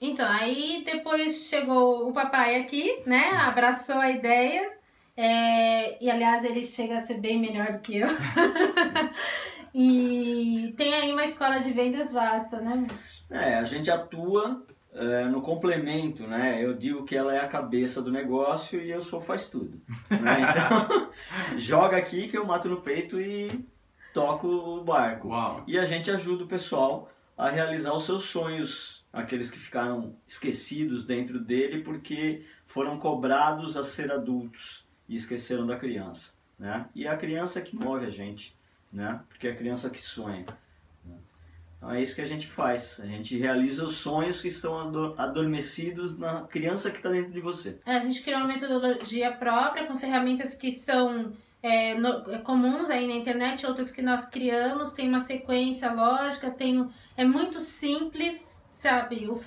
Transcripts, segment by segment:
Então, aí depois chegou o papai aqui, né? Abraçou a ideia. É, e aliás, ele chega a ser bem melhor do que eu. e tem aí uma escola de vendas vasta, né? É, a gente atua é, no complemento, né? Eu digo que ela é a cabeça do negócio e eu sou faz tudo. Né? Então, joga aqui que eu mato no peito e toco o barco. Uau. E a gente ajuda o pessoal a realizar os seus sonhos, aqueles que ficaram esquecidos dentro dele porque foram cobrados a ser adultos e esqueceram da criança, né? E é a criança que move a gente, né? Porque é a criança que sonha. né? Então é isso que a gente faz. A gente realiza os sonhos que estão ado- adormecidos na criança que está dentro de você. É, A gente criou uma metodologia própria com ferramentas que são é, no- é, comuns aí na internet, outras que nós criamos, tem uma sequência lógica, tem, é muito simples, sabe? O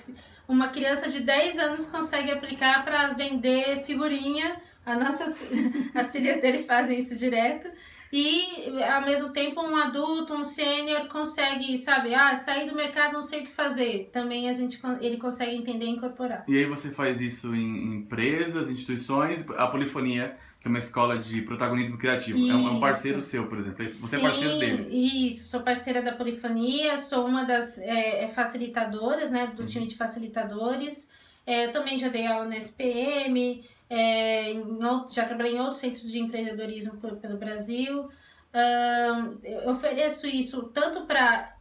uma criança de 10 anos consegue aplicar para vender figurinha, as nossas as filhas dele fazem isso direto. E ao mesmo tempo um adulto, um sênior consegue, sabe, ah, sair do mercado, não sei o que fazer. Também a gente ele consegue entender e incorporar. E aí você faz isso em empresas, instituições, a Polifonia, que é uma escola de protagonismo criativo. É um, é um Isso. parceiro seu, por exemplo. Você é Sim, parceiro deles. Isso, sou parceira da Polifonia, sou uma das é, é, facilitadoras, né, Uhum. do time de facilitadores. É, também já dei aula na SPM, é, em out- já trabalhei em outros centros de empreendedorismo por- pelo Brasil. Ahn, eu ofereço isso tanto para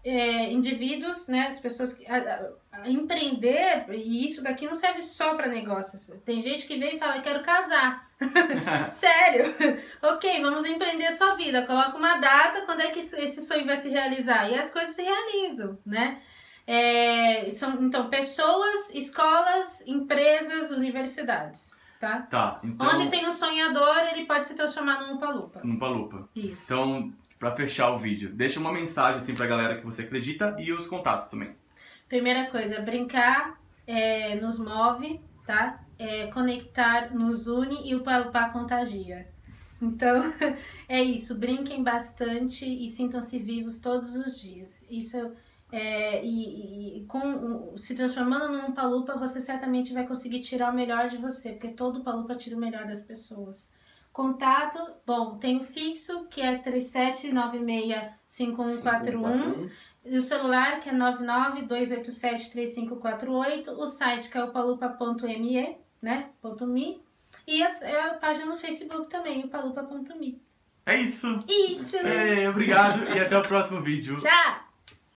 indivíduos, né, as pessoas que a- a empreender, e isso daqui não serve só para negócios. Tem gente que vem e fala, quero casar. Sério? ok, vamos empreender sua vida. Coloca uma data, quando é que isso- esse sonho vai se realizar? E as coisas se realizam, né? É, são, então, pessoas, escolas, empresas, universidades, tá? Tá, então. Onde tem um sonhador, ele pode se transformar num palupa. Um palupa. Isso. Então, pra fechar o vídeo, deixa uma mensagem assim pra galera que você acredita e os contatos também. Primeira coisa, brincar é, nos move, tá? É, conectar nos une e o palpar contagia. Então, é isso. Brinquem bastante e sintam-se vivos todos os dias. Isso é, e, e com, se transformando num palupa, você certamente vai conseguir tirar o melhor de você, porque todo palupa tira o melhor das pessoas. Contato, bom, tem o fixo, que é 37965141. E o celular, que é 992873548. O site, que é o palupa.me, né? .me. E a, é a página no Facebook também, o palupa.me. É isso! Isso! É, obrigado e até o próximo vídeo. Tchau!